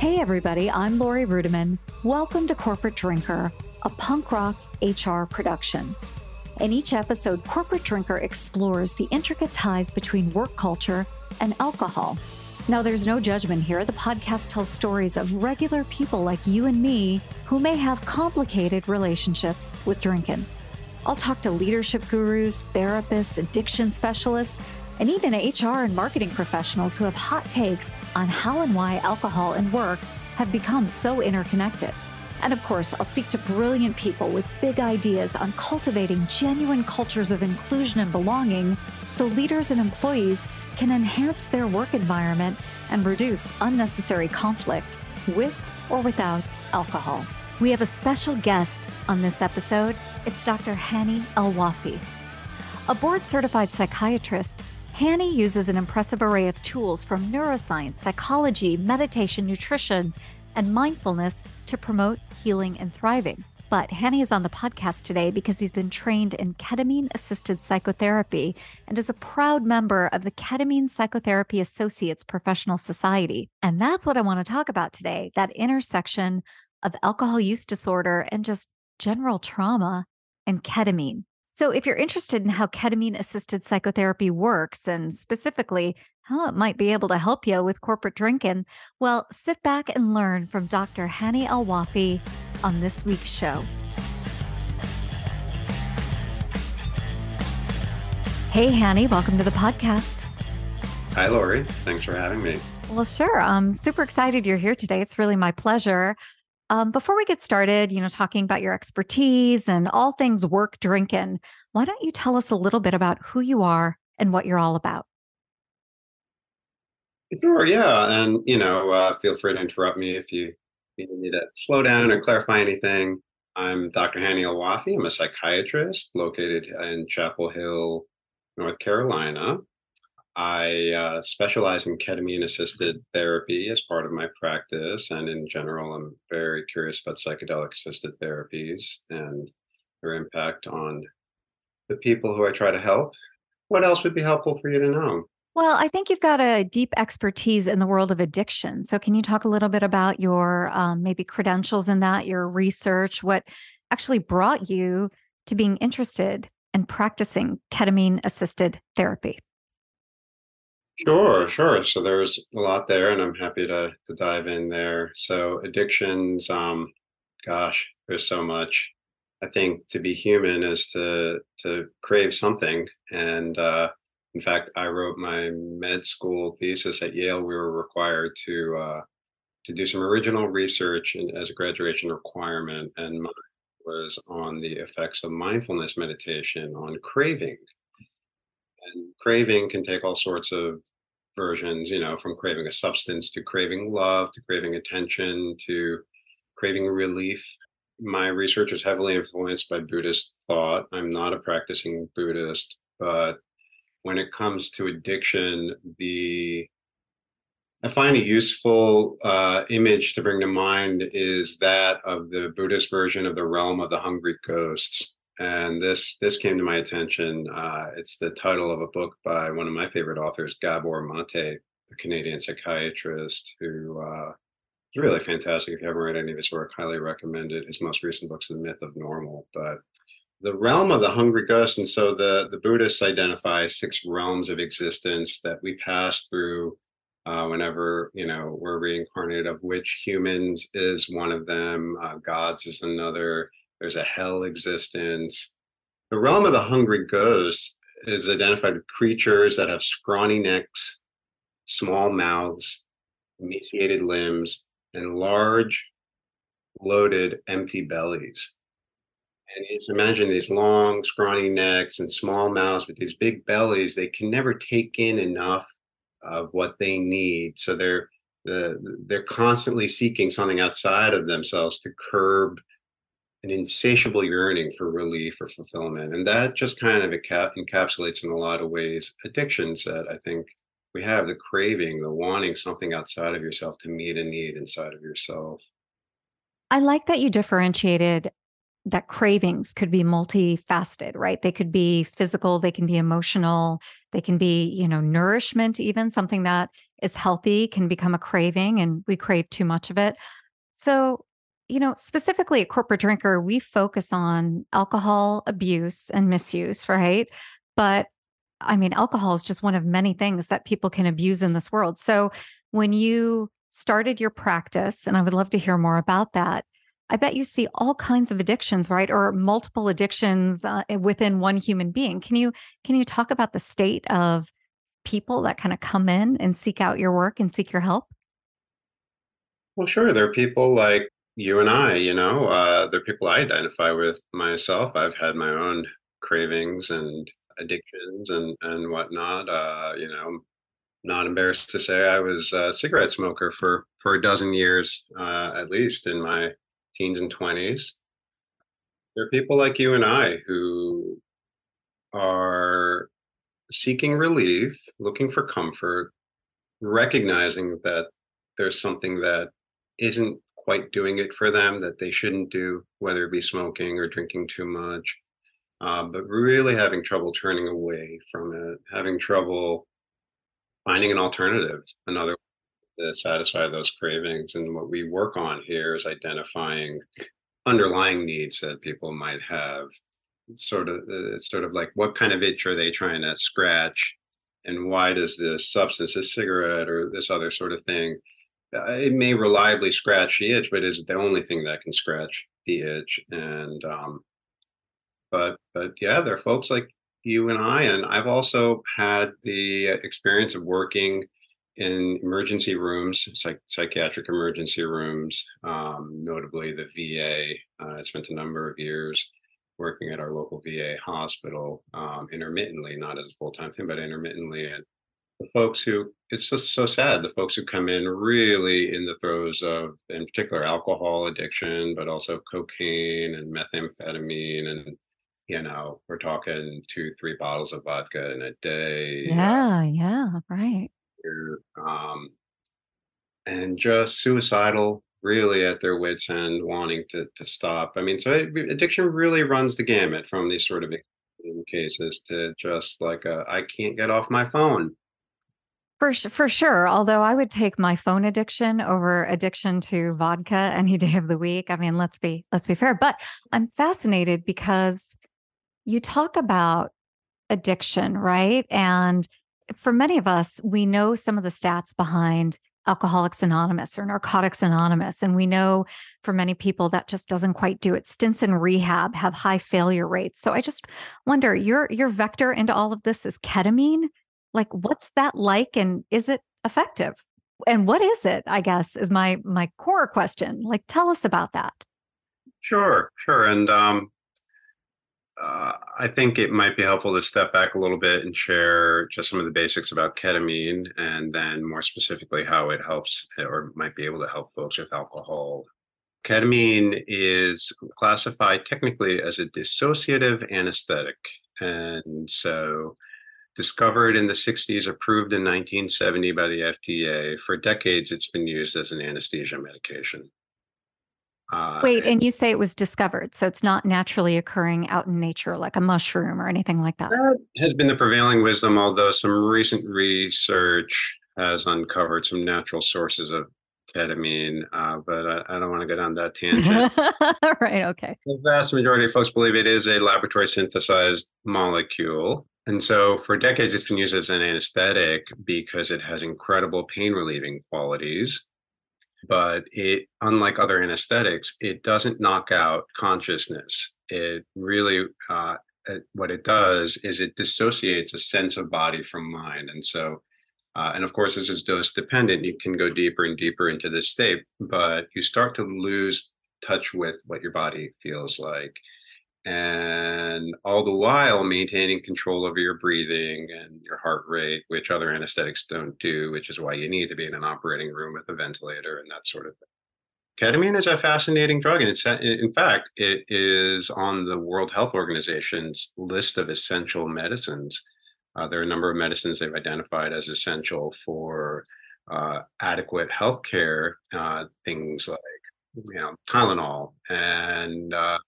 Hey, everybody, I'm Laurie Ruettimann. Welcome to Corporate Drinker, a punk rock HR production. In each episode, Corporate Drinker explores the intricate ties between work culture and alcohol. Now, there's no judgment here. The podcast tells stories of regular people like you and me who may have complicated relationships with drinking. I'll talk to leadership gurus, therapists, addiction specialists, and even HR and marketing professionals who have hot takes on how and why alcohol and work have become so interconnected. And of course, I'll speak to brilliant people with big ideas on cultivating genuine cultures of inclusion and belonging so leaders and employees can enhance their work environment and reduce unnecessary conflict with or without alcohol. We have a special guest on this episode. It's Dr. Hani El-wafi. A board certified psychiatrist, Hani uses an impressive array of tools from neuroscience, psychology, meditation, nutrition, and mindfulness to promote healing and thriving. But Hani is on the podcast today because he's been trained in ketamine assisted psychotherapy and is a proud member of the Ketamine Psychotherapy Associates Professional Society. And that's what I want to talk about today that intersection of alcohol use disorder and just general trauma and ketamine. So, if you're interested in how ketamine assisted psychotherapy works and specifically how it might be able to help you with corporate drinking, well, sit back and learn from Dr. Hani El-wafi on this week's show. Hey, Hani, welcome to the podcast. Hi, Laurie. Thanks for having me. Well, sure. I'm super excited you're here today. It's really my pleasure. Um, before we get started, you know, talking about your expertise and all things work drinking, why don't you tell us a little bit about who you are and what you're all about? Sure, yeah. And, you know, uh, feel free to interrupt me if you, if you need to slow down or clarify anything. I'm Dr. Hani El-wafi. I'm a psychiatrist located in Chapel Hill, North Carolina. I uh, specialize in ketamine assisted therapy as part of my practice. And in general, I'm very curious about psychedelic assisted therapies and their impact on the people who I try to help. What else would be helpful for you to know? Well, I think you've got a deep expertise in the world of addiction. So, can you talk a little bit about your um, maybe credentials in that, your research, what actually brought you to being interested in practicing ketamine assisted therapy? Sure, sure. So there's a lot there, and I'm happy to to dive in there. So addictions, um, gosh, there's so much. I think to be human is to to crave something, and uh, in fact, I wrote my med school thesis at Yale. We were required to uh, to do some original research and as a graduation requirement, and mine was on the effects of mindfulness meditation on craving. And craving can take all sorts of versions, you know, from craving a substance to craving love to craving attention to craving relief. My research is heavily influenced by Buddhist thought. I'm not a practicing Buddhist, but when it comes to addiction, the I find a useful uh, image to bring to mind is that of the Buddhist version of the realm of the hungry ghosts and this this came to my attention. Uh, it's the title of a book by one of my favorite authors, Gabor Mate, a Canadian psychiatrist who uh, is really fantastic. If you haven't read any of his work, highly recommend it. His most recent book is The Myth of Normal. But the realm of the hungry ghost, and so the the Buddhists identify six realms of existence that we pass through uh, whenever you know we're reincarnated. Of which humans is one of them, uh, gods is another there's a hell existence. The realm of the hungry ghosts is identified with creatures that have scrawny necks, small mouths, emaciated limbs, and large, bloated, empty bellies. And you just imagine these long, scrawny necks and small mouths with these big bellies. They can never take in enough of what they need. So they're the, they're constantly seeking something outside of themselves to curb an insatiable yearning for relief or fulfillment. And that just kind of encapsulates in a lot of ways addictions that I think we have the craving, the wanting something outside of yourself to meet a need inside of yourself. I like that you differentiated that cravings could be multifaceted, right? They could be physical, they can be emotional, they can be, you know, nourishment, even something that is healthy can become a craving and we crave too much of it. So, you know, specifically at Corporate Drinker, we focus on alcohol abuse and misuse, right? But I mean, alcohol is just one of many things that people can abuse in this world. So, when you started your practice, and I would love to hear more about that, I bet you see all kinds of addictions, right? Or multiple addictions uh, within one human being. Can you can you talk about the state of people that kind of come in and seek out your work and seek your help? Well, sure. There are people like you and I, you know, uh, there are people I identify with myself. I've had my own cravings and addictions and and whatnot. Uh, you know, not embarrassed to say I was a cigarette smoker for for a dozen years uh, at least in my teens and 20s. There are people like you and I who are seeking relief, looking for comfort, recognizing that there's something that isn't quite doing it for them that they shouldn't do, whether it be smoking or drinking too much, uh, but really having trouble turning away from it, having trouble finding an alternative, another way to satisfy those cravings. And what we work on here is identifying underlying needs that people might have. Sort of, uh, it's sort of like what kind of itch are they trying to scratch, and why does this substance, this cigarette or this other sort of thing, it may reliably scratch the itch, but is it the only thing that can scratch the itch? And um, but but yeah, there are folks like you and I, and I've also had the experience of working in emergency rooms, psych- psychiatric emergency rooms, um, notably the VA. Uh, I spent a number of years working at our local VA hospital um, intermittently, not as a full time thing, but intermittently. The folks who, it's just so sad, the folks who come in really in the throes of, in particular, alcohol addiction, but also cocaine and methamphetamine. And, you know, we're talking two, three bottles of vodka in a day. Yeah, yeah, right um, and just suicidal, really at their wits' end, wanting to to stop. I mean, so it, addiction really runs the gamut from these sort of cases to just like I can't get off my phone. For, for sure. Although I would take my phone addiction over addiction to vodka any day of the week. I mean, let's be let's be fair. But I'm fascinated because you talk about addiction, right? And for many of us, we know some of the stats behind Alcoholics Anonymous or Narcotics Anonymous. And we know for many people that just doesn't quite do it. Stints in rehab have high failure rates. So I just wonder your your vector into all of this is ketamine. Like what's that like and is it effective? And what is it, I guess, is my my core question. Like tell us about that. Sure, sure. And um uh, I think it might be helpful to step back a little bit and share just some of the basics about ketamine and then more specifically how it helps or might be able to help folks with alcohol. Ketamine is classified technically as a dissociative anesthetic. And so, discovered in the 60s, approved in 1970 by the FDA. For decades, it's been used as an anesthesia medication. Uh, Wait, and you say it was discovered, so it's not naturally occurring out in nature like a mushroom or anything like that. That has been the prevailing wisdom, although some recent research has uncovered some natural sources of ketamine, uh, but I, I, don't want to go down that tangent. right, okay. The vast majority of folks believe it is a laboratory synthesized molecule. And so for decades, it's been used as an anesthetic because it has incredible pain relieving qualities. But it unlike other anesthetics it doesn't knock out consciousness. It really uh, what it does is it dissociates a sense of body from mind. And so uh, and of course this is dose dependent. You can go deeper and deeper into this state but you start to lose touch with what your body feels like and all the while maintaining control over your breathing and your heart rate, which other anesthetics don't do, which is why you need to be in an operating room with a ventilator and that sort of thing. Ketamine is a fascinating drug, and it's in fact it is on the World Health Organization's list of essential medicines. Uh, there are a number of medicines they've identified as essential for uh, adequate health care, uh, things like you know Tylenol and uh,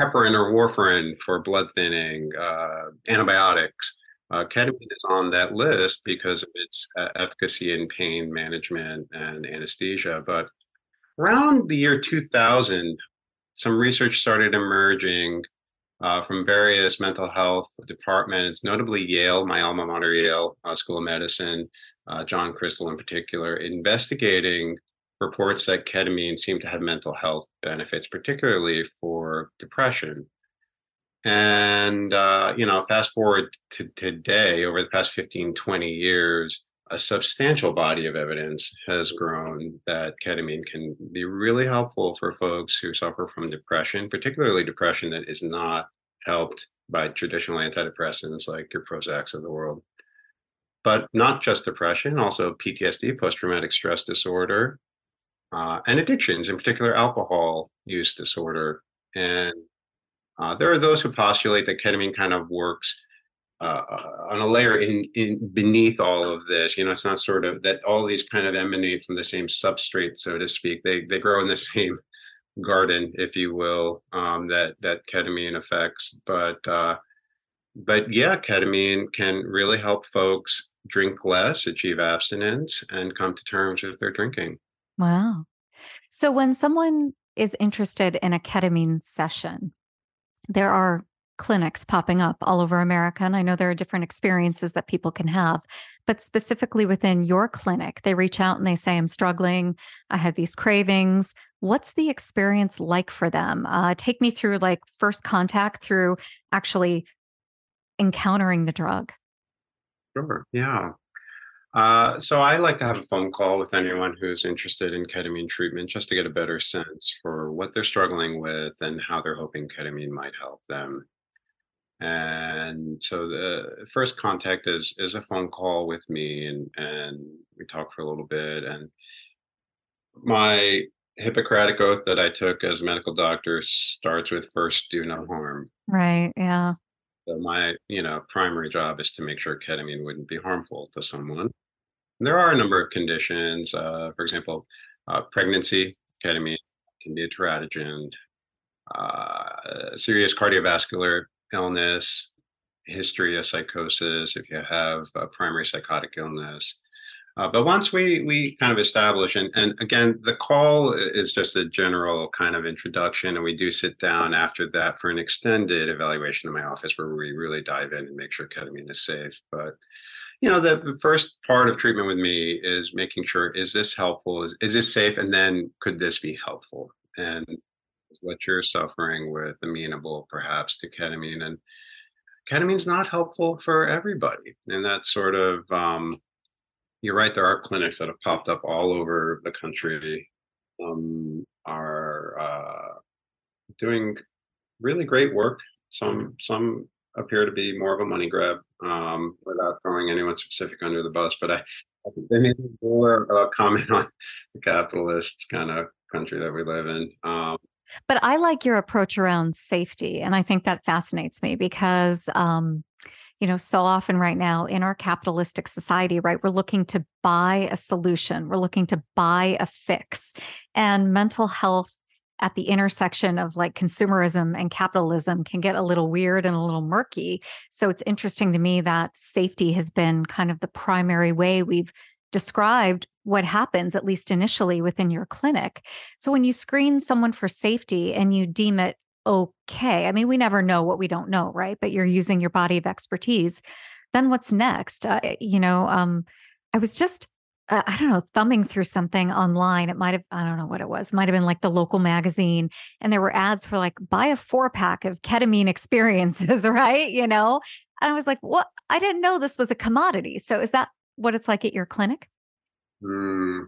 heparin or warfarin for blood thinning, uh, antibiotics, Uh, ketamine is on that list because of its uh, efficacy in pain management and anesthesia. But around the year 2000, some research started emerging uh, from various mental health departments, notably Yale, my alma mater, Yale uh, School of Medicine, uh, John Krystal in particular, investigating reports that ketamine seemed to have mental health benefits, particularly for depression. And, uh, you know, fast forward to today, over the past 15, 20 years, a substantial body of evidence has grown that ketamine can be really helpful for folks who suffer from depression, particularly depression that is not helped by traditional antidepressants like your Prozacs of the world. But not just depression, also PTSD, post traumatic stress disorder, uh, and addictions, in particular alcohol use disorder. And uh, there are those who postulate that ketamine kind of works uh, on a layer in, in beneath all of this. You know, it's not sort of that all these kind of emanate from the same substrate, so to speak. They they grow in the same garden, if you will, um, that that ketamine affects. But uh, but yeah, ketamine can really help folks drink less, achieve abstinence, and come to terms with their drinking. Wow. So when someone is interested in a ketamine session, there are clinics popping up all over America. And I know there are different experiences that people can have, but specifically within your clinic, they reach out and they say, I'm struggling. I have these cravings. What's the experience like for them? Uh, take me through like first contact through actually encountering the drug. Sure. Yeah. Uh, so I like to have a phone call with anyone who's interested in ketamine treatment just to get a better sense for what they're struggling with and how they're hoping ketamine might help them. And so the first contact is is a phone call with me and and we talk for a little bit and my Hippocratic oath that I took as a medical doctor starts with first do no harm. Right. Yeah. So my, you know, primary job is to make sure ketamine wouldn't be harmful to someone. There are a number of conditions. Uh, for example, uh, pregnancy, ketamine can be a teratogen. Uh, serious cardiovascular illness, history of psychosis, if you have a primary psychotic illness. Uh, but once we we kind of establish, and, and again, the call is just a general kind of introduction, and we do sit down after that for an extended evaluation in my office where we really dive in and make sure ketamine is safe. But you know, the first part of treatment with me is making sure is this helpful? Is, is this safe? And then could this be helpful? And what you're suffering with amenable perhaps to ketamine. And ketamine's not helpful for everybody. And that sort of, um, you're right, there are clinics that have popped up all over the country, um, are uh, doing really great work. Some, some appear to be more of a money grab um, without throwing anyone specific under the bus. But I, I think they more uh, comment on the capitalist kind of country that we live in. Um, but I like your approach around safety. And I think that fascinates me because, um, you know, so often right now in our capitalistic society, right, we're looking to buy a solution, we're looking to buy a fix. And mental health at the intersection of like consumerism and capitalism can get a little weird and a little murky. So it's interesting to me that safety has been kind of the primary way we've described what happens, at least initially within your clinic. So when you screen someone for safety and you deem it okay, I mean, we never know what we don't know, right? But you're using your body of expertise. Then what's next? Uh, you know, um, I was just uh, I don't know, thumbing through something online. It might have, I don't know what it was, might have been like the local magazine. And there were ads for like, buy a four pack of ketamine experiences, right? You know? And I was like, what? I didn't know this was a commodity. So is that what it's like at your clinic? Mm,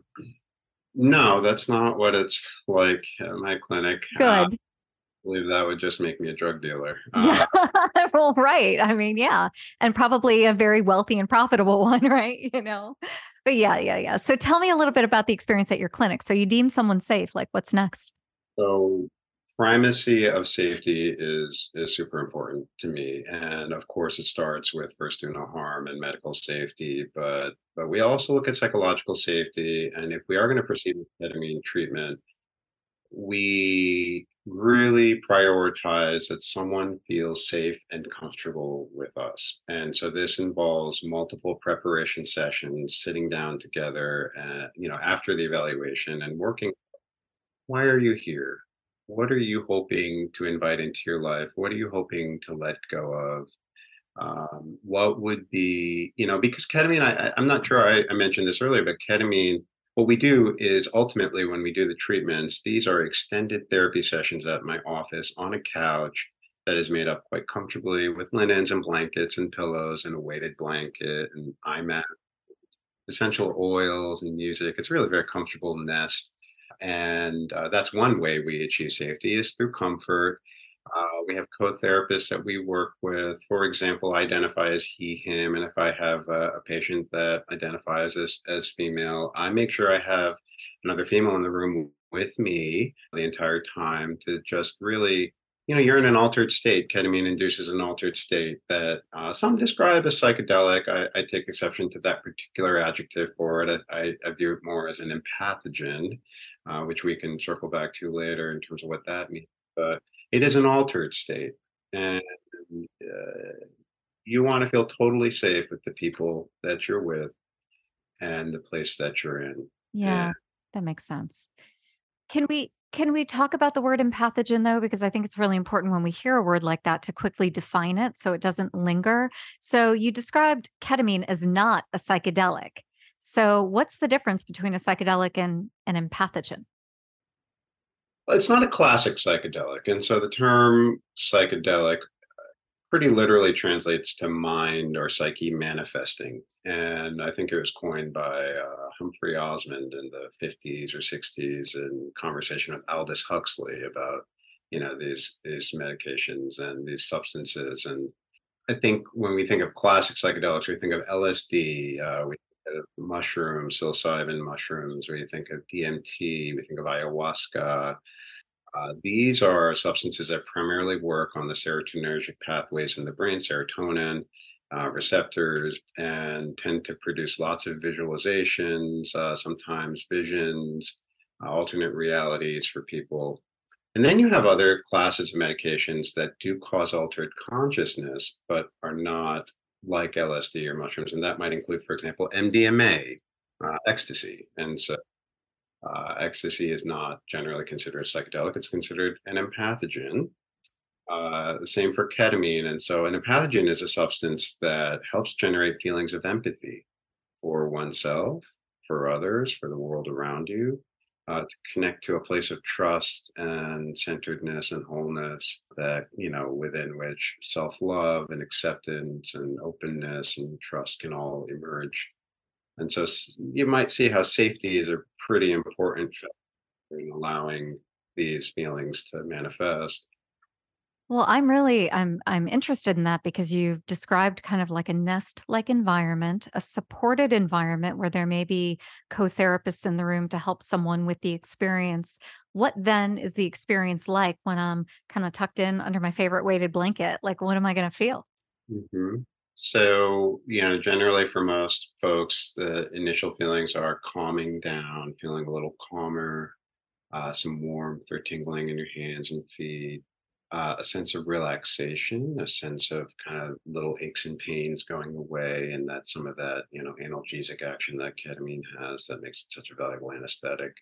no, that's not what it's like at my clinic. Uh, Good. Uh, I believe that would just make me a drug dealer. Uh, yeah. well, right. I mean, yeah. And probably a very wealthy and profitable one, right? You know, but yeah, yeah, yeah. So tell me a little bit about the experience at your clinic. So you deem someone safe. Like, what's next? So primacy of safety is is super important to me and of course it starts with first do no harm and medical safety but but we also look at psychological safety and if we are going to proceed with ketamine treatment we really prioritize that someone feels safe and comfortable with us. And so this involves multiple preparation sessions, sitting down together, uh, you know, after the evaluation and working. Why are you here? What are you hoping to invite into your life? What are you hoping to let go of? Um, what would be, you know, because ketamine, I, I'm not sure I, I mentioned this earlier, but ketamine what we do is ultimately when we do the treatments, these are extended therapy sessions at my office on a couch that is made up quite comfortably with linens and blankets and pillows and a weighted blanket and mat, essential oils and music. It's really very comfortable nest. And uh, that's one way we achieve safety is through comfort uh, we have co-therapists that we work with. For example, I identify as he, him, and if I have a, a, patient that identifies as as female, I make sure I have another female in the room with me the entire time to just really, you know, you're in an altered state. Ketamine induces an altered state that uh, some describe as psychedelic. I, I, take exception to that particular adjective for it. I, I view it more as an empathogen, uh, which we can circle back to later in terms of what that means. But it is an altered state and uh, you want to feel totally safe with the people that you're with and the place that you're in yeah and, that makes sense. Can we can we talk about the word empathogen though? Because i think it's really important when we hear a word like that to quickly define it so it doesn't linger. So you described ketamine as not a psychedelic. So what's the difference between a psychedelic and an empathogen it's not a classic psychedelic. And so the term psychedelic pretty literally translates to mind or psyche manifesting. And I think it was coined by uh, Humphrey Osmond in the 50s or 60s in conversation with Aldous Huxley about, you know, these these medications and these substances. And I think when we think of classic psychedelics, we think of LSD, uh, we mushrooms, psilocybin mushrooms, or you think of DMT, we think of ayahuasca, uh, these are substances that primarily work on the serotonergic pathways in the brain, serotonin uh, receptors, and tend to produce lots of visualizations, uh, sometimes visions, uh, alternate realities for people. And then you have other classes of medications that do cause altered consciousness, but are not like LSD or mushrooms. And that might include, for example, MDMA, uh, ecstasy. And so uh, ecstasy is not generally considered a psychedelic, it's considered an empathogen. Uh, the same for ketamine. And so, an empathogen is a substance that helps generate feelings of empathy for oneself, for others, for the world around you, uh, to connect to a place of trust and centeredness and wholeness that, you know, within which self love and acceptance and openness and trust can all emerge. And so you might see how safety is a pretty important in allowing these feelings to manifest. Well, I'm really I'm I'm interested in that because you've described kind of like a nest-like environment, a supported environment where there may be co-therapists in the room to help someone with the experience. What then is the experience like when I'm kind of tucked in under my favorite weighted blanket? Like what am I going to feel? Mm-hmm. So, you know, generally for most folks, the initial feelings are calming down, feeling a little calmer, uh, some warmth or tingling in your hands and feet, uh, a sense of relaxation, a sense of kind of little aches and pains going away, and that some of that, you know, analgesic action that ketamine has that makes it such a valuable anesthetic.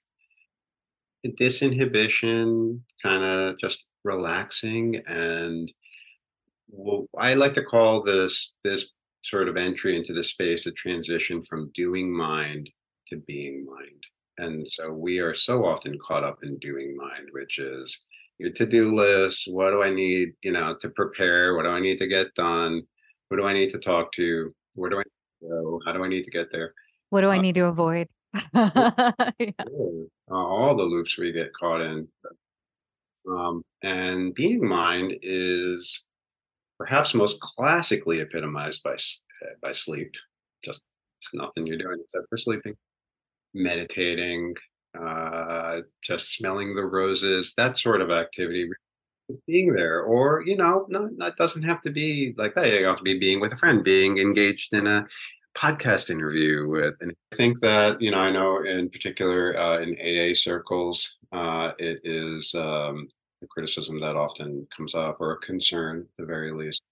Disinhibition, kind of just relaxing and well, I like to call this this sort of entry into the space a transition from doing mind to being mind. And so we are so often caught up in doing mind, which is your to-do list. What do I need, you know, to prepare? What do I need to get done? Who do I need to talk to? Where do I go? How do I need to get there? What do I uh, need to avoid? yeah. all the loops we get caught in. Um, and being mind is perhaps most classically epitomized by uh, by sleep. Just nothing you're doing except for sleeping, meditating, uh, just smelling the roses, that sort of activity. Being there, or you know, no, that doesn't have to be like that. You have to be being with a friend, being engaged in a podcast interview with. And I think that you know, I know in particular uh, in AA circles, Uh, it is um, a criticism that often comes up, or a concern, at the very least.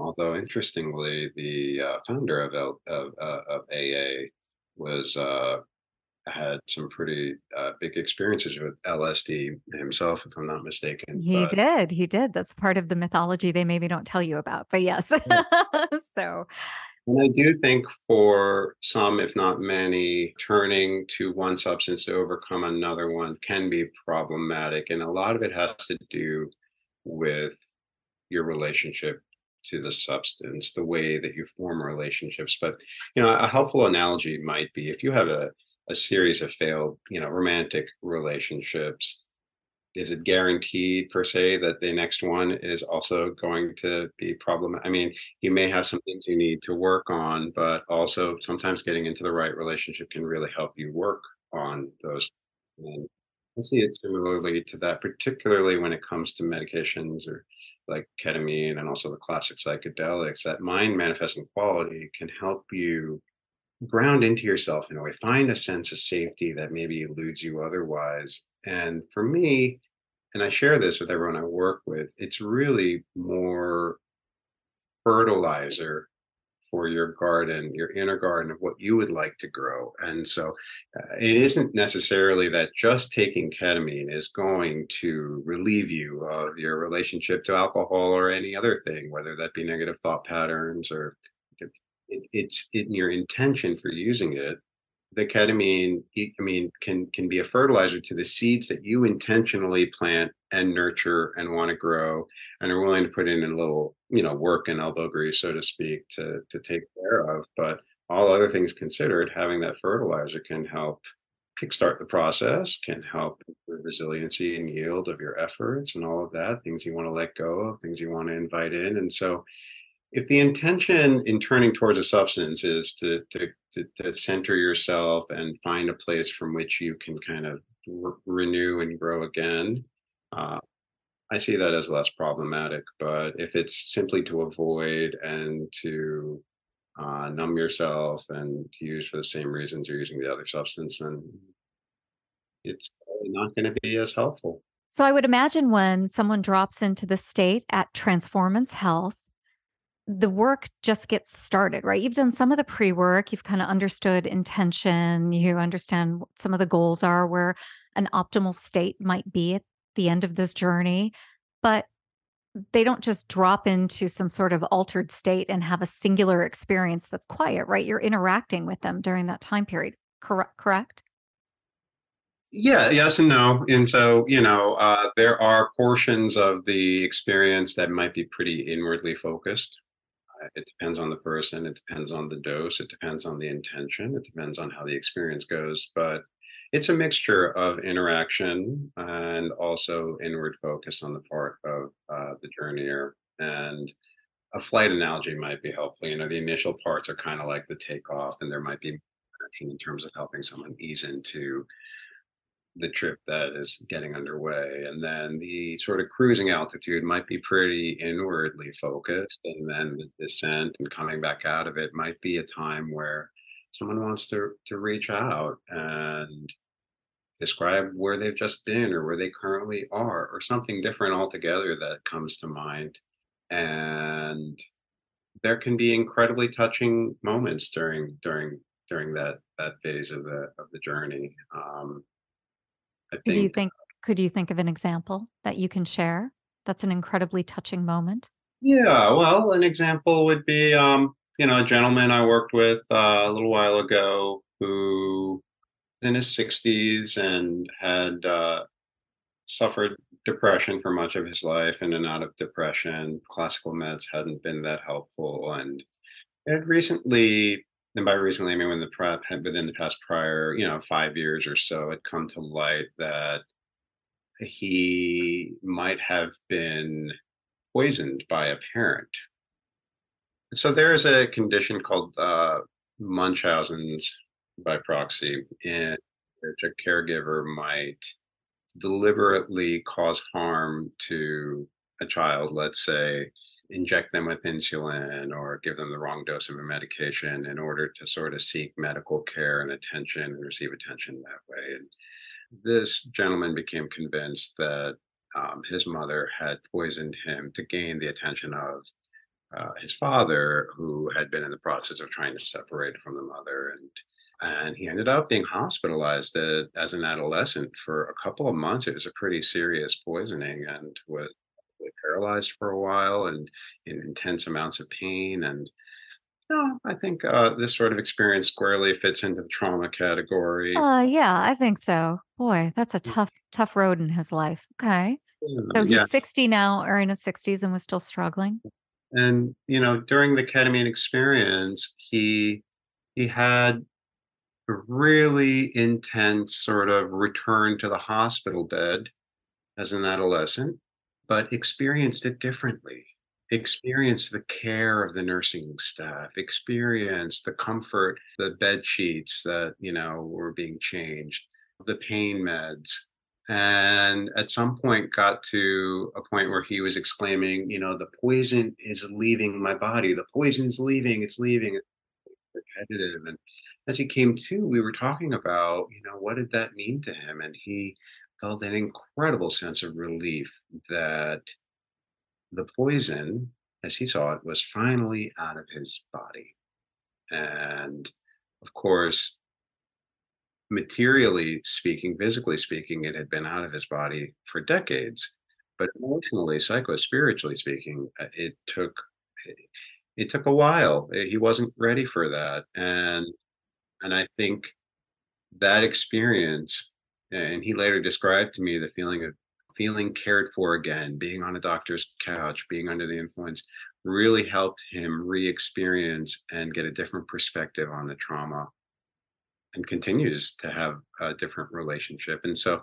Although, interestingly, the uh, founder of, L- of, uh, of AA was uh, had some pretty uh, big experiences with LSD himself, if I'm not mistaken. He But did. He did. That's part of the mythology they maybe don't tell you about. But yes. so, And I do think for some, if not many, turning to one substance to overcome another one can be problematic. And a lot of it has to do with your relationship to the substance, the way that you form relationships. But, you know, a helpful analogy might be if you have a, a series of failed, you know, romantic relationships, is it guaranteed per se that the next one is also going to be problematic? i mean you may have some things you need to work on but also sometimes getting into the right relationship can really help you work on those and i see it similarly to that particularly when it comes to medications or like ketamine and also the classic psychedelics that mind manifesting quality can help you ground into yourself in a way find a sense of safety that maybe eludes you otherwise and for me and I share this with everyone I work with, it's really more fertilizer for your garden, your inner garden of what you would like to grow. And so uh, it isn't necessarily that just taking ketamine is going to relieve you of your relationship to alcohol or any other thing, whether that be negative thought patterns or it, it's in your intention for using it the ketamine i mean can can be a fertilizer to the seeds that you intentionally plant and nurture and want to grow and are willing to put in a little you know work and elbow grease so to speak to to take care of but all other things considered having that fertilizer can help kickstart the process can help the resiliency and yield of your efforts and all of that things you want to let go of things you want to invite in and so if the intention in turning towards a substance is to, to to, to center yourself and find a place from which you can kind of re- renew and grow again uh, i see that as less problematic but if it's simply to avoid and to uh, numb yourself and use for the same reasons you're using the other substance then it's not going to be as helpful. So I would imagine when someone drops into the state at Transformance Health, the work just gets started, right? You've done some of the pre work, you've kind of understood intention, you understand what some of the goals are, where an optimal state might be at the end of this journey. But they don't just drop into some sort of altered state and have a singular experience that's quiet, right? You're interacting with them during that time period. Correct? Correct? Yeah, yes and no. And so, you know, uh, there are portions of the experience that might be pretty inwardly focused. It depends on the person, it depends on the dose, it depends on the intention, it depends on how the experience goes. But it's a mixture of interaction and also inward focus on the part of uh, the journeyer. And a flight analogy might be helpful. You know, the initial parts are kind of like the takeoff, and there might be in terms of helping someone ease into the trip that is getting underway. And then the sort of cruising altitude might be pretty inwardly focused. And then the descent and coming back out of it might be a time where someone wants to, to reach out and describe where they've just been or where they currently are or something different altogether that comes to mind. And there can be incredibly touching moments during during during that that phase of the of the journey. Um, I Could you think think could you think of an example that you can share? That's an incredibly touching moment. Yeah, well, an example would be, um, you know, a gentleman I worked with uh, a little while ago who in his 60s and had uh, suffered depression for much of his life, in and out of depression. Classical meds hadn't been that helpful, and had recently, and by recently I mean when the prep within the past prior, you know, five years or so, had come to light that he might have been poisoned by a parent. So there is a condition called uh, Munchausen's by proxy, in which a caregiver might deliberately cause harm to a child, let's say, inject them with insulin or give them the wrong dose of a medication in order to sort of seek medical care and attention and receive attention that way. And this gentleman became convinced that um, his mother had poisoned him to gain the attention of uh, his father, who had been in the process of trying to separate from the mother, and and he ended up being hospitalized uh, as an adolescent for a couple of months. It was a pretty serious poisoning, and was paralyzed for a while and in intense amounts of pain. And no, I think uh, this sort of experience squarely fits into the trauma category. Uh, yeah, I think so. Boy, that's a tough, tough road in his life. Okay. So Yeah, he's 60 now or in his 60s and was still struggling. and you know, during the ketamine experience, he he had a really intense sort of return to the hospital bed as an adolescent, but experienced it differently. Experienced the care of the nursing staff, experienced the comfort, the bed sheets that, you know, were being changed, the pain meds. And at some point got to a point where he was exclaiming, you know, the poison is leaving my body. The poison's leaving, it's leaving. It's repetitive. And as he came to, we were talking about, you know, what did that mean to him? And he felt an incredible sense of relief that the poison, as he saw it, was finally out of his body. And of course, materially speaking, physically speaking, it had been out of his body for decades. But emotionally, psycho-spiritually speaking, uh, it took it took a while. Uh, He wasn't ready for that. And and I think that experience, and he later described to me the feeling of feeling cared for again, being on a doctor's couch, being under the influence, really helped him re-experience and get a different perspective on the trauma and continues to have a different relationship. And so,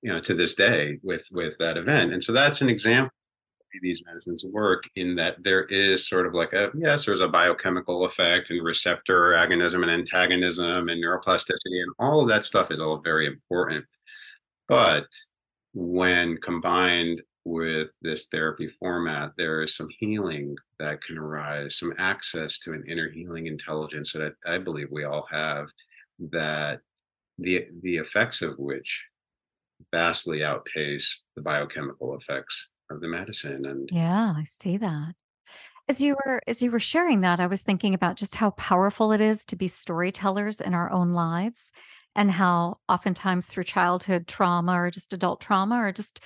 you know, to this day with with that event. And so that's an example these medicines work in that there is sort of like a yes, there's a biochemical effect and receptor agonism and antagonism and neuroplasticity and all of that stuff is all very important. But when combined with this therapy format, there is some healing that can arise, some access to an inner healing intelligence that I, I believe we all have, that the the effects of which vastly outpace the biochemical effects of the medicine. And Yeah, I see that. As you were as you were sharing that, I was thinking about just how powerful it is to be storytellers in our own lives and how oftentimes through childhood trauma or just adult trauma or just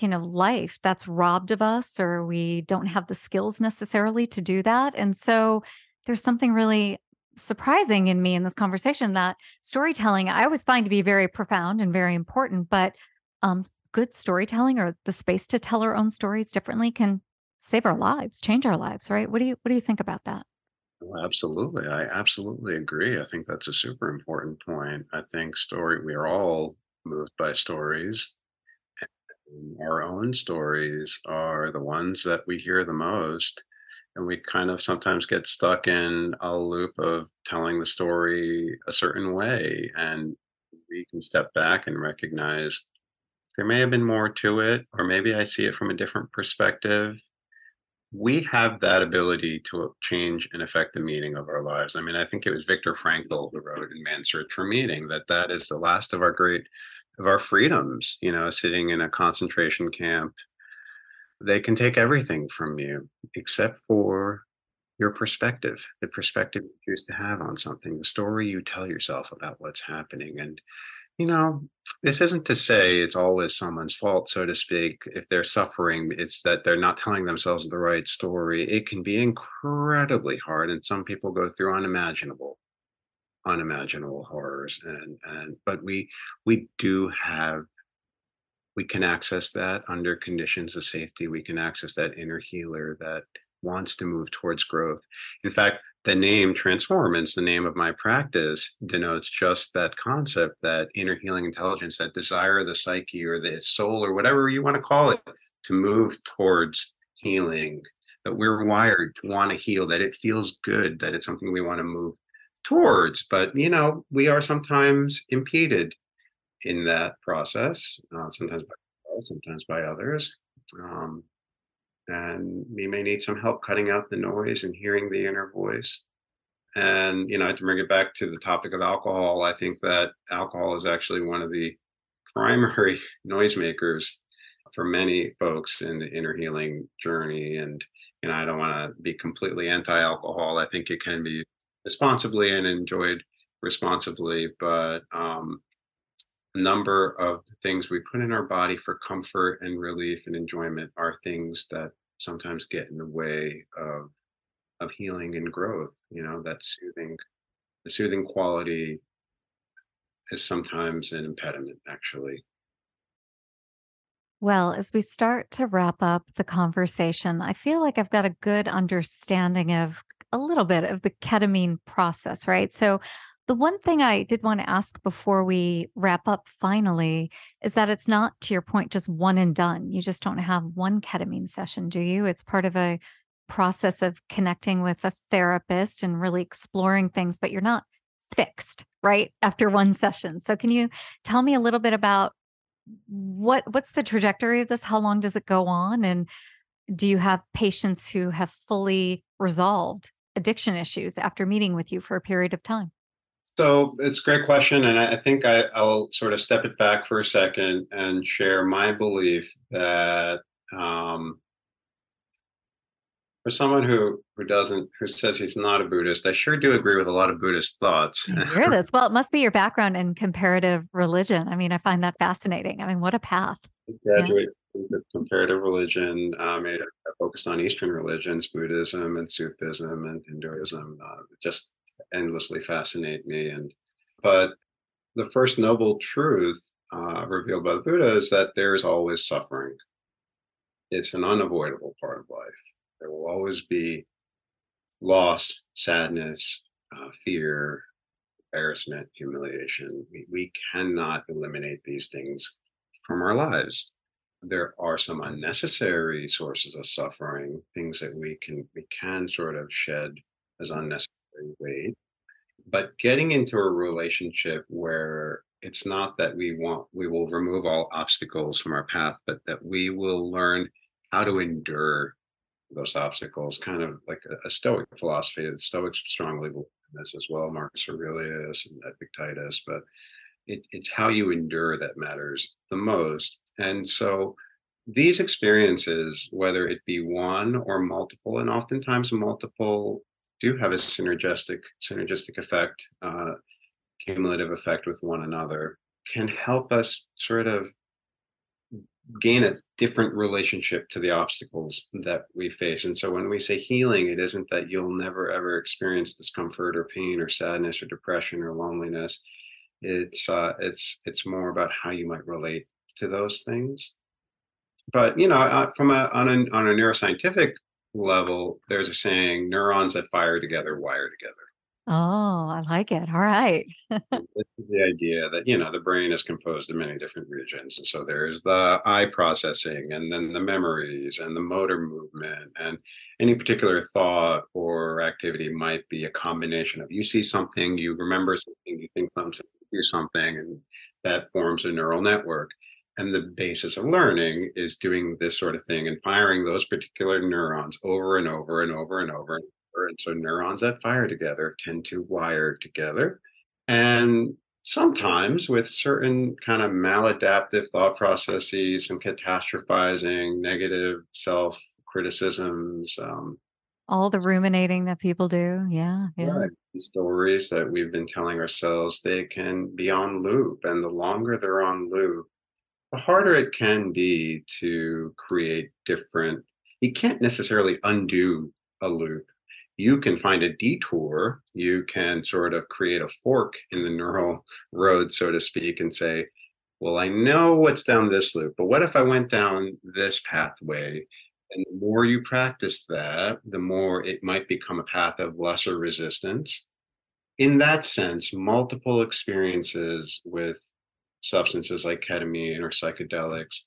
you know life that's robbed of us or we don't have the skills necessarily to do that. And so there's something really surprising in me in this conversation that storytelling I always find to be very profound and very important, but um good storytelling or the space to tell our own stories differently can save our lives, change our lives, right? What do you what do you think about that? well, absolutely, I absolutely agree. I think that's a super important point. I think story we are all moved by stories. and Our own stories are the ones that we hear the most and we kind of sometimes get stuck in a loop of telling the story a certain way and we can step back and recognize there may have been more to it or maybe i see it from a different perspective. We have that ability to change and affect the meaning of our lives. I mean i think it was viktor frankl who wrote in man's search for meaning that that is the last of our great of our freedoms you know sitting in a concentration camp. They can take everything from you except for your perspective, the perspective you choose to have on something, the story you tell yourself about what's happening. And, you know, this isn't to say it's always someone's fault, so to speak. If they're suffering, it's that they're not telling themselves the right story. It can be incredibly hard, and some people go through unimaginable unimaginable horrors and and but we we do have we can access that under conditions of safety. We can access that inner healer that wants to move towards growth. In fact, the name Transformance, the name of my practice, denotes just that concept that inner healing intelligence, that desire of the psyche or the soul or whatever you want to call it, to move towards healing. That we're wired to want to heal, that it feels good, that it's something we want to move towards. But, you know, we are sometimes impeded in that process, uh, sometimes by ourselves, sometimes by others. Um, and we may need some help cutting out the noise and hearing the inner voice. And, you know, to bring it back to the topic of alcohol, I think that alcohol is actually one of the primary noisemakers for many folks in the inner healing journey. And you know, I don't want to be completely anti-alcohol. I think it can be responsibly and enjoyed responsibly, but um, number of things we put in our body for comfort and relief and enjoyment are things that sometimes get in the way of of healing and growth. You know, that soothing, the soothing quality is sometimes an impediment, actually. Well, as we start to wrap up the conversation, I feel like I've got a good understanding of a little bit of the ketamine process, right? So, the one thing I did want to ask before we wrap up finally is that it's not, to your point, just one and done. You just don't have one ketamine session, do you? It's part of a process of connecting with a therapist and really exploring things, but you're not fixed, right? After one session. So, can you tell me a little bit about what what's the trajectory of this? How long does it go on? And do you have patients who have fully resolved addiction issues after meeting with you for a period of time? So it's a great question, and I, I think I, I'll sort of step it back for a second and share my belief that um, for someone who who doesn't who says he's not a Buddhist, I sure do agree with a lot of Buddhist thoughts. I hear this. Well, it must be your background in comparative religion. I mean, I find that fascinating. I mean, what a path. Graduate yeah. with comparative religion. Um, I focused on Eastern religions, Buddhism and Sufism and Hinduism. Uh, just endlessly fascinate me. And but the first noble truth uh, revealed by the Buddha is that there is always suffering. It's an unavoidable part of life there will always be loss, sadness, uh, fear, embarrassment, humiliation. We, we cannot eliminate these things from our lives. There are some unnecessary sources of suffering, things that we can we can sort of shed as unnecessary weight. But getting into a relationship where it's not that we want we will remove all obstacles from our path, but that we will learn how to endure those obstacles, kind of like a, a Stoic philosophy. The Stoics strongly believe in this as well, Marcus Aurelius and Epictetus, but it, it's how you endure that matters the most. And so these experiences, whether it be one or multiple, and oftentimes multiple do have a synergistic synergistic effect, uh, cumulative effect with one another, can help us sort of gain a different relationship to the obstacles that we face. And so when we say healing, it isn't that you'll never ever experience discomfort or pain or sadness or depression or loneliness. It's uh, it's it's more about how you might relate to those things. But you know, uh, from a on a on a neuroscientific level, there's a saying: neurons that fire together wire together. Oh, I like it. All right. this is the idea that you know the brain is composed of many different regions, and so there's the eye processing, and then the memories, and the motor movement, and any particular thought or activity might be a combination of you see something, you remember something, you think something, you do something, and that forms a neural network. And the basis of learning is doing this sort of thing and firing those particular neurons over and over and over and over and so neurons that fire together tend to wire together. And sometimes with certain kind of maladaptive thought processes, some catastrophizing, negative self criticisms. Um, All the ruminating that people do. Yeah. Yeah. Right. Stories that we've been telling ourselves, they can be on loop. And the longer they're on loop, harder it can be to create different. You can't necessarily undo a loop you can find a detour. You can sort of create a fork in the neural road, so to speak, and say, well, I know what's down this loop, but what if I went down this pathway? And the more you practice that, the more it might become a path of lesser resistance. In that sense, multiple experiences with substances like ketamine or psychedelics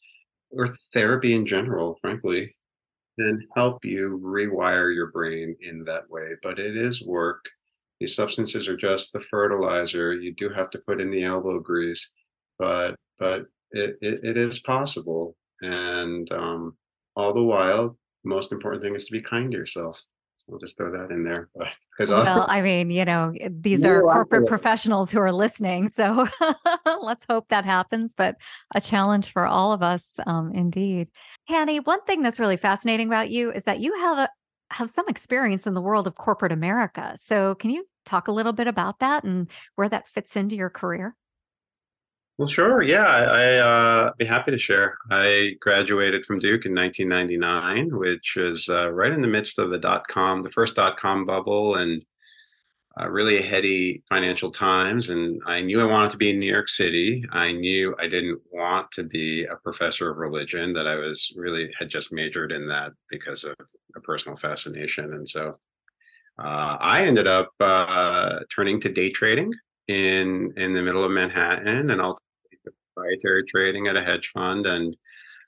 or therapy in general, frankly, can help you rewire your brain in that way. But it is work. These substances are just the fertilizer. You do have to put in the elbow grease, but but it, it, it is possible. And um, all the while, most important thing is to be kind to yourself. We'll just throw that in there. Because well, I mean, you know, these are corporate professionals who are listening, so let's hope that happens. But a challenge for all of us, um, indeed. Hani, one thing that's really fascinating about you is that you have a have some experience in the world of corporate America. So, can you talk a little bit about that and where that fits into your career? Well, sure. Yeah, I, I uh, be happy to share. I graduated from Duke in 1999, which was uh, right in the midst of the dot com, the first dot com bubble, and uh, really a heady financial times. And I knew I wanted to be in New York City. I knew I didn't want to be a professor of religion. That I was really had just majored in that because of a personal fascination. And so uh, I ended up uh, turning to day trading in in the middle of Manhattan, and proprietary trading at a hedge fund, and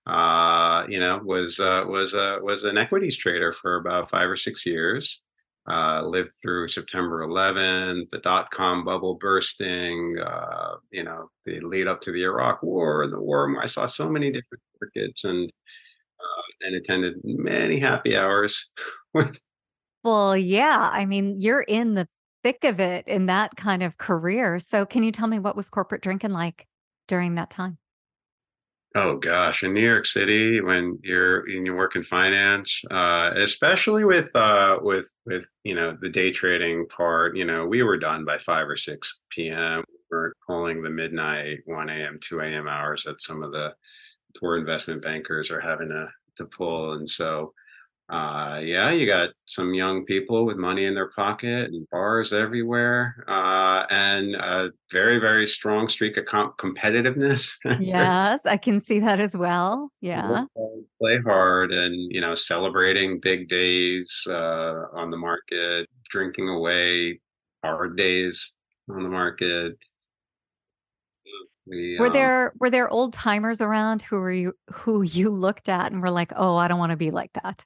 uh, you know was uh, was uh, was an equities trader for about five or six years. Uh, lived through September 11th, the dot com bubble bursting, uh, you know, the lead up to the Iraq War and the war. I saw so many different markets and uh, and attended many happy hours with. Well, yeah. I mean, you're in the thick of it in that kind of career. So, can you tell me what was corporate drinking like? During that time? Oh gosh, in New York City, when you're in you work in finance, uh, especially with uh, with with you know the day trading part, you know we were done by five or six p.m. We are pulling the midnight, one a.m., two a.m. hours that some of the poor investment bankers are having to to pull, and so uh, yeah, you got some young people with money in their pocket and bars everywhere, uh, and a very, very strong streak of comp- competitiveness. yes, I can see that as well. Yeah, play hard and you know celebrating big days uh, on the market, drinking away hard days on the market. We, were um, there were there old timers around who were you who you looked at and were like, oh, I don't want to be like that.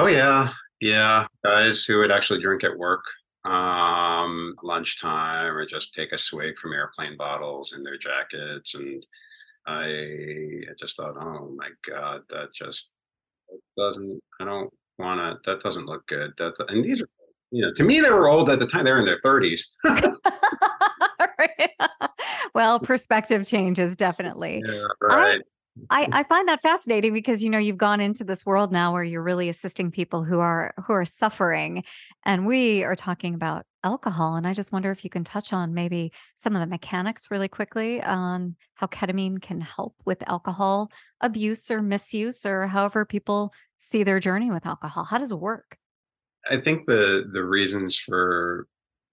Oh yeah, yeah. Guys who would actually drink at work, um, lunchtime, or just take a swig from airplane bottles in their jackets, and I, I just thought, oh my god, that just doesn't. I don't want to. That doesn't look good. That and these are, you know, to me they were old at the time. They were in their thirties. well, perspective changes definitely. Yeah, right. I, I I find that fascinating because you know you've gone into this world now where you're really assisting people who are who are suffering and we are talking about alcohol and I just wonder if you can touch on maybe some of the mechanics really quickly on how ketamine can help with alcohol abuse or misuse or however people see their journey with alcohol. How does it work? I think the the reasons for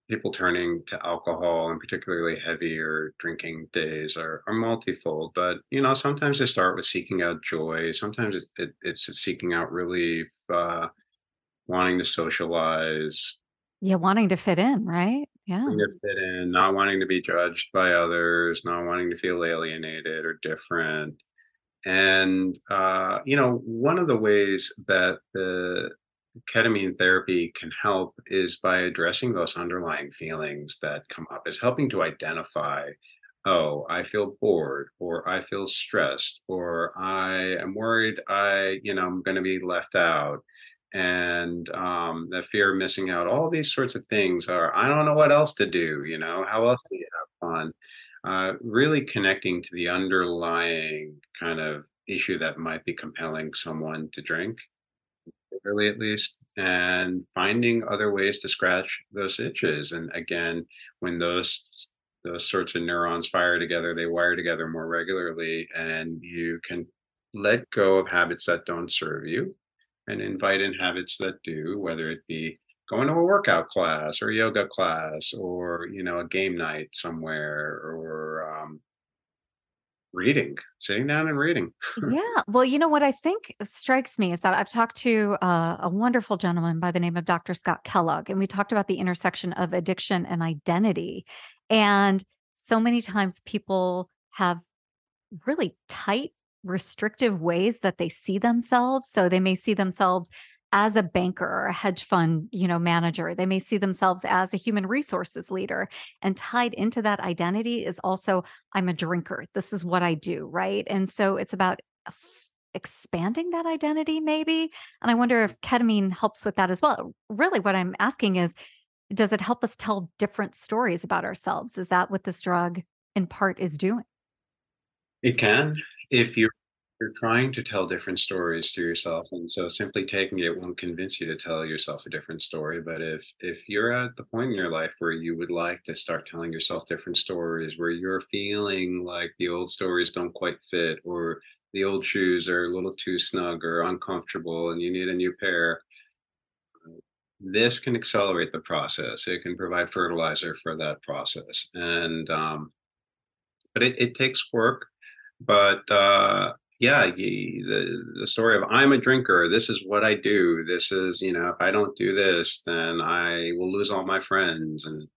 people turning to alcohol and particularly heavier drinking days are, are multifold but you know sometimes they start with seeking out joy sometimes it's, it, it's seeking out relief uh, wanting to socialize. Yeah wanting to fit in right? Yeah. To fit in not wanting to be judged by others not wanting to feel alienated or different. And uh, you know one of the ways that the ketamine therapy can help is by addressing those underlying feelings that come up, is helping to identify, oh, I feel bored, or I feel stressed, or I am worried I, you know, I'm going to be left out. And um, the fear of missing out, all these sorts of things are, I don't know what else to do, you know, how else do you have fun? Uh, really connecting to the underlying kind of issue that might be compelling someone to drink early at least, and finding other ways to scratch those itches. And again, when those those sorts of neurons fire together, they wire together more regularly, and you can let go of habits that don't serve you and invite in habits that do, whether it be going to a workout class or yoga class or you know a game night somewhere or um, reading, sitting down and reading. yeah. Well, you know what I think strikes me is that I've talked to uh, a wonderful gentleman by the name of Dr. Scott Kellogg, and we talked about the intersection of addiction and identity. And so many times people have really tight, restrictive ways that they see themselves. So they may see themselves as a banker or a hedge fund you know manager they may see themselves as a human resources leader and tied into that identity is also i'm a drinker this is what i do right and so it's about expanding that identity maybe? And I wonder if ketamine helps with that as well. Really, what I'm asking is does it help us tell different stories about ourselves? Is that what this drug in part is doing? It can if you're you're trying to tell different stories to yourself, and so simply taking it won't convince you to tell yourself a different story. But if if you're at the point in your life where you would like to start telling yourself different stories, where you're feeling like the old stories don't quite fit, or the old shoes are a little too snug or uncomfortable, and you need a new pair, this can accelerate the process. It can provide fertilizer for that process, and um, but it, it takes work. But uh, yeah, the the story of I'm a drinker. This is what I do. This is you know if I don't do this, then I will lose all my friends and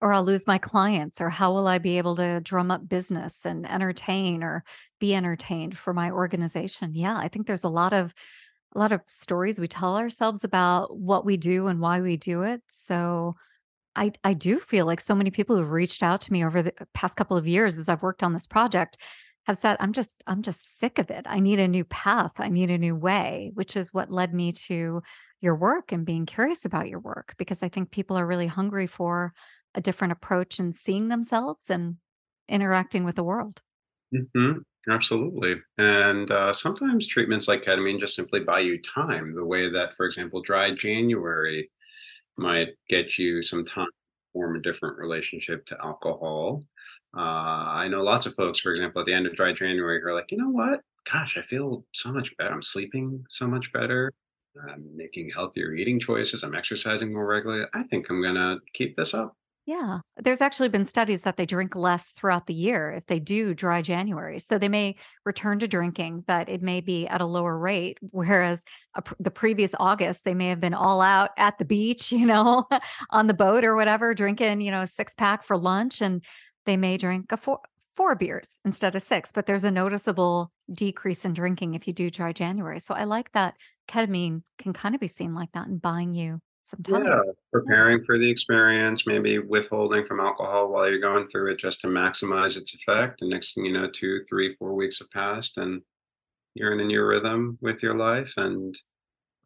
or I'll lose my clients, or how will I be able to drum up business and entertain or be entertained for my organization? Yeah, I think there's a lot of a lot of stories we tell ourselves about what we do and why we do it. So I I do feel like so many people who've reached out to me over the past couple of years as I've worked on this project have said, I'm just I'm just sick of it. I need a new path. I need a new way, which is what led me to your work and being curious about your work because I think people are really hungry for a different approach and seeing themselves and interacting with the world. hmm absolutely. And uh, sometimes treatments like ketamine just simply buy you time. The way that, for example, dry January might get you some time form a different relationship to alcohol. Uh, I know lots of folks, for example, at the end of dry January, who are like, you know what? Gosh, I feel so much better. I'm sleeping so much better. I'm making healthier eating choices. I'm exercising more regularly. I think I'm going to keep this up. Yeah. There's actually been studies that they drink less throughout the year if they do dry January. So they may return to drinking, but it may be at a lower rate. Whereas a, the previous August, they may have been all out at the beach, you know, on the boat or whatever, drinking, you know, six pack for lunch. And they may drink a four, four beers instead of six. But there's a noticeable decrease in drinking if you do dry January. So I like that ketamine can kind of be seen like that and buying you some time. Yeah, Yeah. preparing for the experience, maybe withholding from alcohol while you're going through it just to maximize its effect. And next thing you know, two, three, four weeks have passed, and you're in a new rhythm with your life and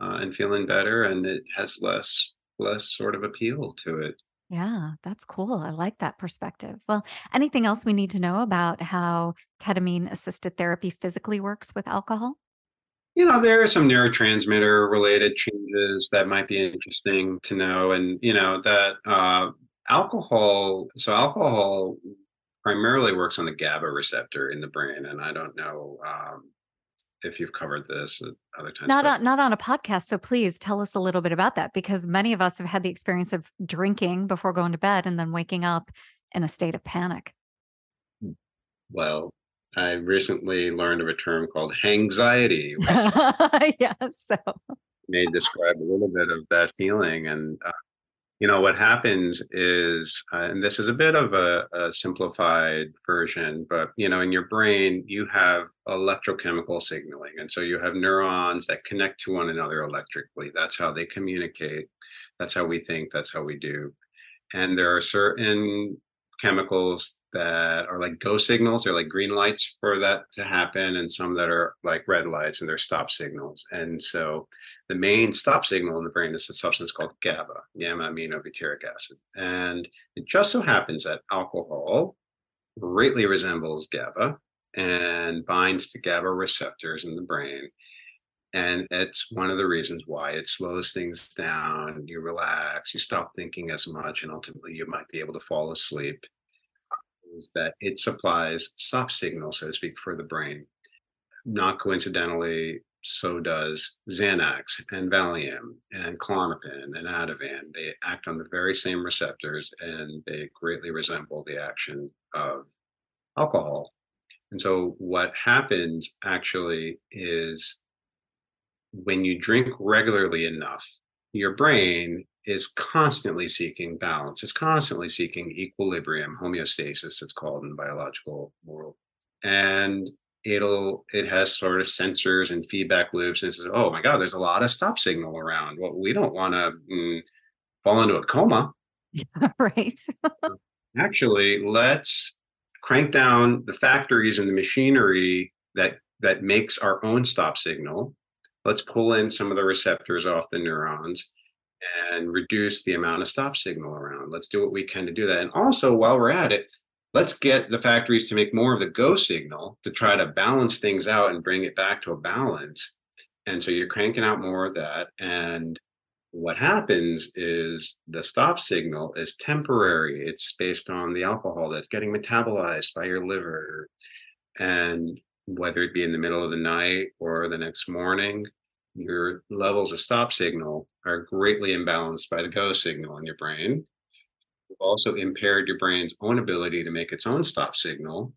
uh, and feeling better, and it has less less sort of appeal to it. Yeah, that's cool. I like that perspective. Well, anything else we need to know about how ketamine assisted therapy physically works with alcohol? You know, there are some neurotransmitter related changes that might be interesting to know, and you know that uh, alcohol. So alcohol primarily works on the GABA receptor in the brain, and I don't know um, if you've covered this at other times, Not on not on a podcast, so please tell us a little bit about that because many of us have had the experience of drinking before going to bed and then waking up in a state of panic. well, I recently learned of a term called hangxiety, Yeah, so may describe a little bit of that feeling. And uh, you know what happens is, uh, and this is a bit of a, a simplified version, but you know, in your brain you have electrochemical signaling, and so you have neurons that connect to one another electrically. That's how they communicate. That's how we think. That's how we do. and there are certain chemicals that are like go signals they're like green lights for that to happen and some that are like red lights and they're stop signals. And so the main stop signal in the brain is a substance called gaba gamma aminobutyric acid. And it just so happens that alcohol greatly resembles gaba and binds to gaba receptors in the brain and it's one of the reasons why it slows things down. You relax, you stop thinking as much, and ultimately you might be able to fall asleep. Is that it supplies soft signals, so to speak, for the brain. Not coincidentally, so does Xanax and Valium and Klonopin and Ativan. They act on the very same receptors and they greatly resemble the action of alcohol. And so, what happens actually is when you drink regularly enough, your brain is constantly seeking balance. It's constantly seeking equilibrium, homeostasis, it's called in the biological world. And it'll it has sort of sensors and feedback loops and it says, oh my God, there's a lot of stop signal around. Well, we don't want to mm, fall into a coma. right. Actually, let's crank down the factories and the machinery that that makes our own stop signal. Let's pull in some of the receptors off the neurons and reduce the amount of stop signal around. Let's do what we can to do that. And also, while we're at it, let's get the factories to make more of the go signal to try to balance things out and bring it back to a balance. And so you're cranking out more of that. And what happens is the stop signal is temporary. It's based on the alcohol that's getting metabolized by your liver. And whether it be in the middle of the night or the next morning, your levels of stop signal are greatly imbalanced by the go signal in your brain. You've also impaired your brain's own ability to make its own stop signal.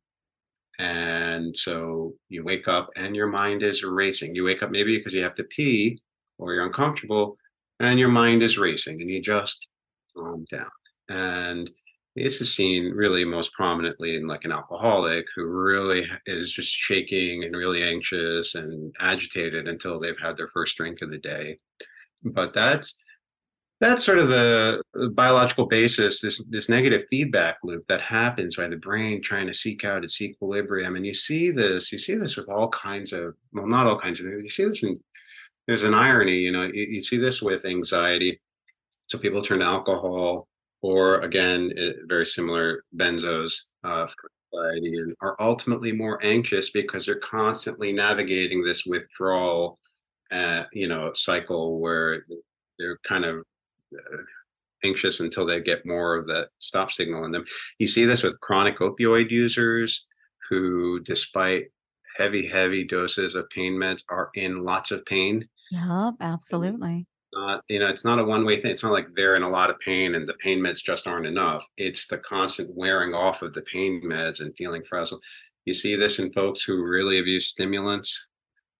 And so you wake up and your mind is racing. You wake up maybe because you have to pee or you're uncomfortable and your mind is racing and you just calm down. And this is seen really most prominently in like an alcoholic who really is just shaking and really anxious and agitated until they've had their first drink of the day. But that's that's sort of the biological basis this this negative feedback loop that happens by the brain trying to seek out its equilibrium and you see this you see this with all kinds of well not all kinds of things you see this in there's an irony you know you, you see this with anxiety so people turn to alcohol or again, it, very similar benzos uh, for anxiety and are ultimately more anxious because they're constantly navigating this withdrawal, uh, you know, cycle where they're kind of uh, anxious until they get more of that stop signal in them. You see this with chronic opioid users who, despite heavy, heavy doses of pain meds, are in lots of pain. Yep, absolutely not you know it's not a one way thing. It's not like they're in a lot of pain and the pain meds just aren't enough. It's the constant wearing off of the pain meds and feeling frazzled. You see this in folks who really abuse stimulants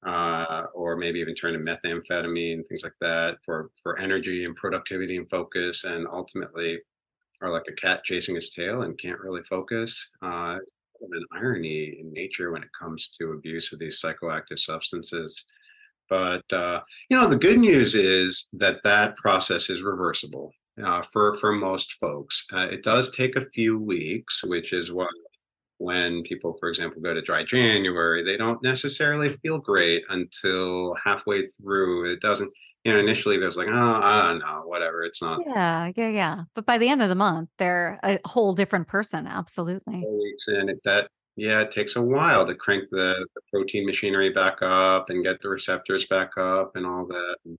uh, or maybe even turn to methamphetamine things like that for for energy and productivity and focus and ultimately are like a cat chasing its tail and can't really focus uh, an irony in nature when it comes to abuse of these psychoactive substances but uh, you know, the good news is that that process is reversible uh, for for most folks. Uh, it does take a few weeks, which is what when people, for example, go to dry January, they don't necessarily feel great until halfway through. It doesn't. You know, initially there's like, oh, I don't know, whatever. It's not. Yeah, yeah, yeah. But by the end of the month, they're a whole different person. Absolutely. Weeks in it, that yeah, it takes a while to crank the, the protein machinery back up and get the receptors back up and all that. And,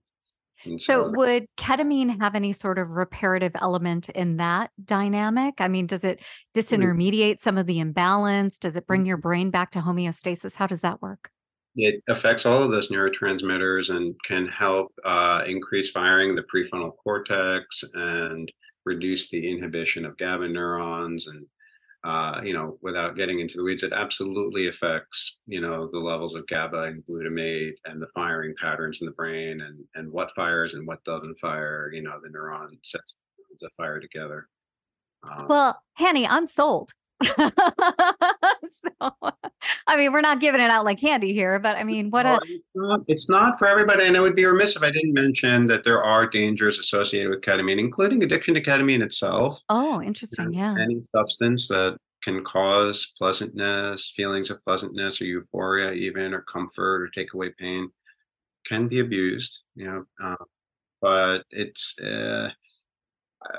and so, so, would ketamine have any sort of reparative element in that dynamic? I mean, does it disintermediate some of the imbalance? Does it bring your brain back to homeostasis? How does that work? It affects all of those neurotransmitters and can help uh, increase firing the prefrontal cortex and reduce the inhibition of GABA neurons and uh, you know, without getting into the weeds, it absolutely affects, you know, the levels of GABA and glutamate and the firing patterns in the brain and and what fires and what doesn't fire. You know, the neuron sets that fire together. Um, well, Hani, I'm sold. so, I mean, we're not giving it out like candy here, but I mean, what a. It's not, it's not for everybody. And it would be remiss if I didn't mention that there are dangers associated with ketamine, including addiction to ketamine itself. Oh, interesting. Yeah. Any substance that can cause pleasantness, feelings of pleasantness or euphoria, even, or comfort, or take away pain, can be abused, you know. Uh, but it's uh,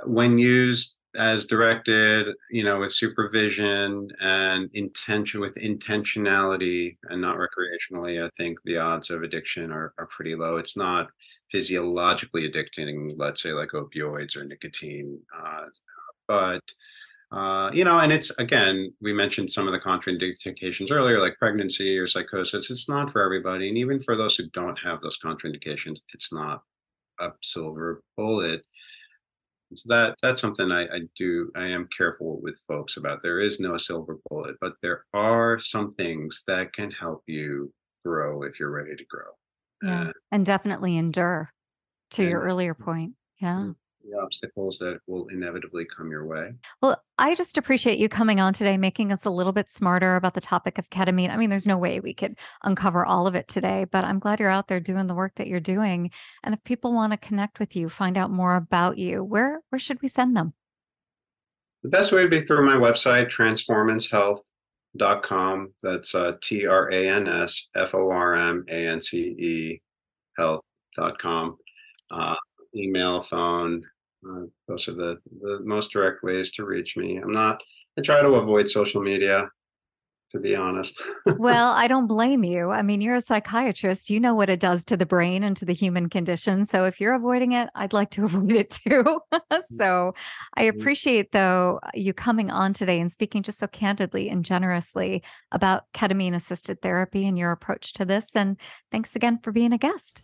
when used as directed, you know, with supervision and intention, with intentionality and not recreationally, I think the odds of addiction are, are pretty low. It's not physiologically addicting, let's say like opioids or nicotine, uh, but uh, you know, and it's again, we mentioned some of the contraindications earlier, like pregnancy or psychosis. It's not for everybody, and even for those who don't have those contraindications, it's not a silver bullet so that that's something I, I do I am careful with folks about. There is no silver bullet, but there are some things that can help you grow if you're ready to grow. Yeah. and definitely endure to your earlier point. Yeah. Mm. The obstacles that will inevitably come your way. Well, I just appreciate you coming on today, making us a little bit smarter about the topic of ketamine. I mean, there's no way we could uncover all of it today, but I'm glad you're out there doing the work that you're doing. And if people want to connect with you, find out more about you, where where should we send them? The best way would be through my website, Transformance Health health.com. That's uh, T R A N S F O R M A N C E health.com. Uh, email, phone, uh, those are the, the most direct ways to reach me. I'm not, I try to avoid social media to be honest. well, I don't blame you. I mean, you're a psychiatrist. You know what it does to the brain and to the human condition. So if you're avoiding it, I'd like to avoid it too. Mm. so I mm-hmm. appreciate, though, you coming on today and speaking just so candidly and generously about ketamine assisted therapy and your approach to this. And thanks again for being a guest.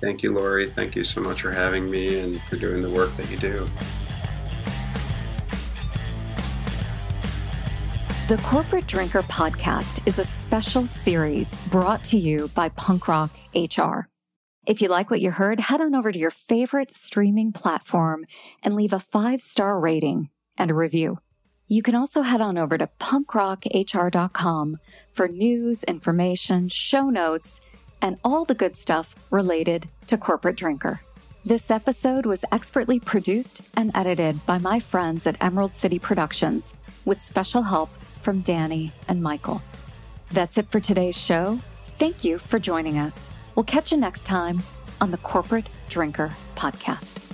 Thank you, Laurie. Thank you so much for having me and for doing the work that you do. The Corporate Drinker podcast is a special series brought to you by Punk Rock HR. If you like what you heard, head on over to your favorite streaming platform and leave a five star rating and a review. You can also head on over to punkrockhr.com for news, information, show notes, and all the good stuff related to Corporate Drinker. This episode was expertly produced and edited by my friends at Emerald City Productions with special help from Danny and Michael. That's it for today's show. Thank you for joining us. We'll catch you next time on the Corporate Drinker Podcast.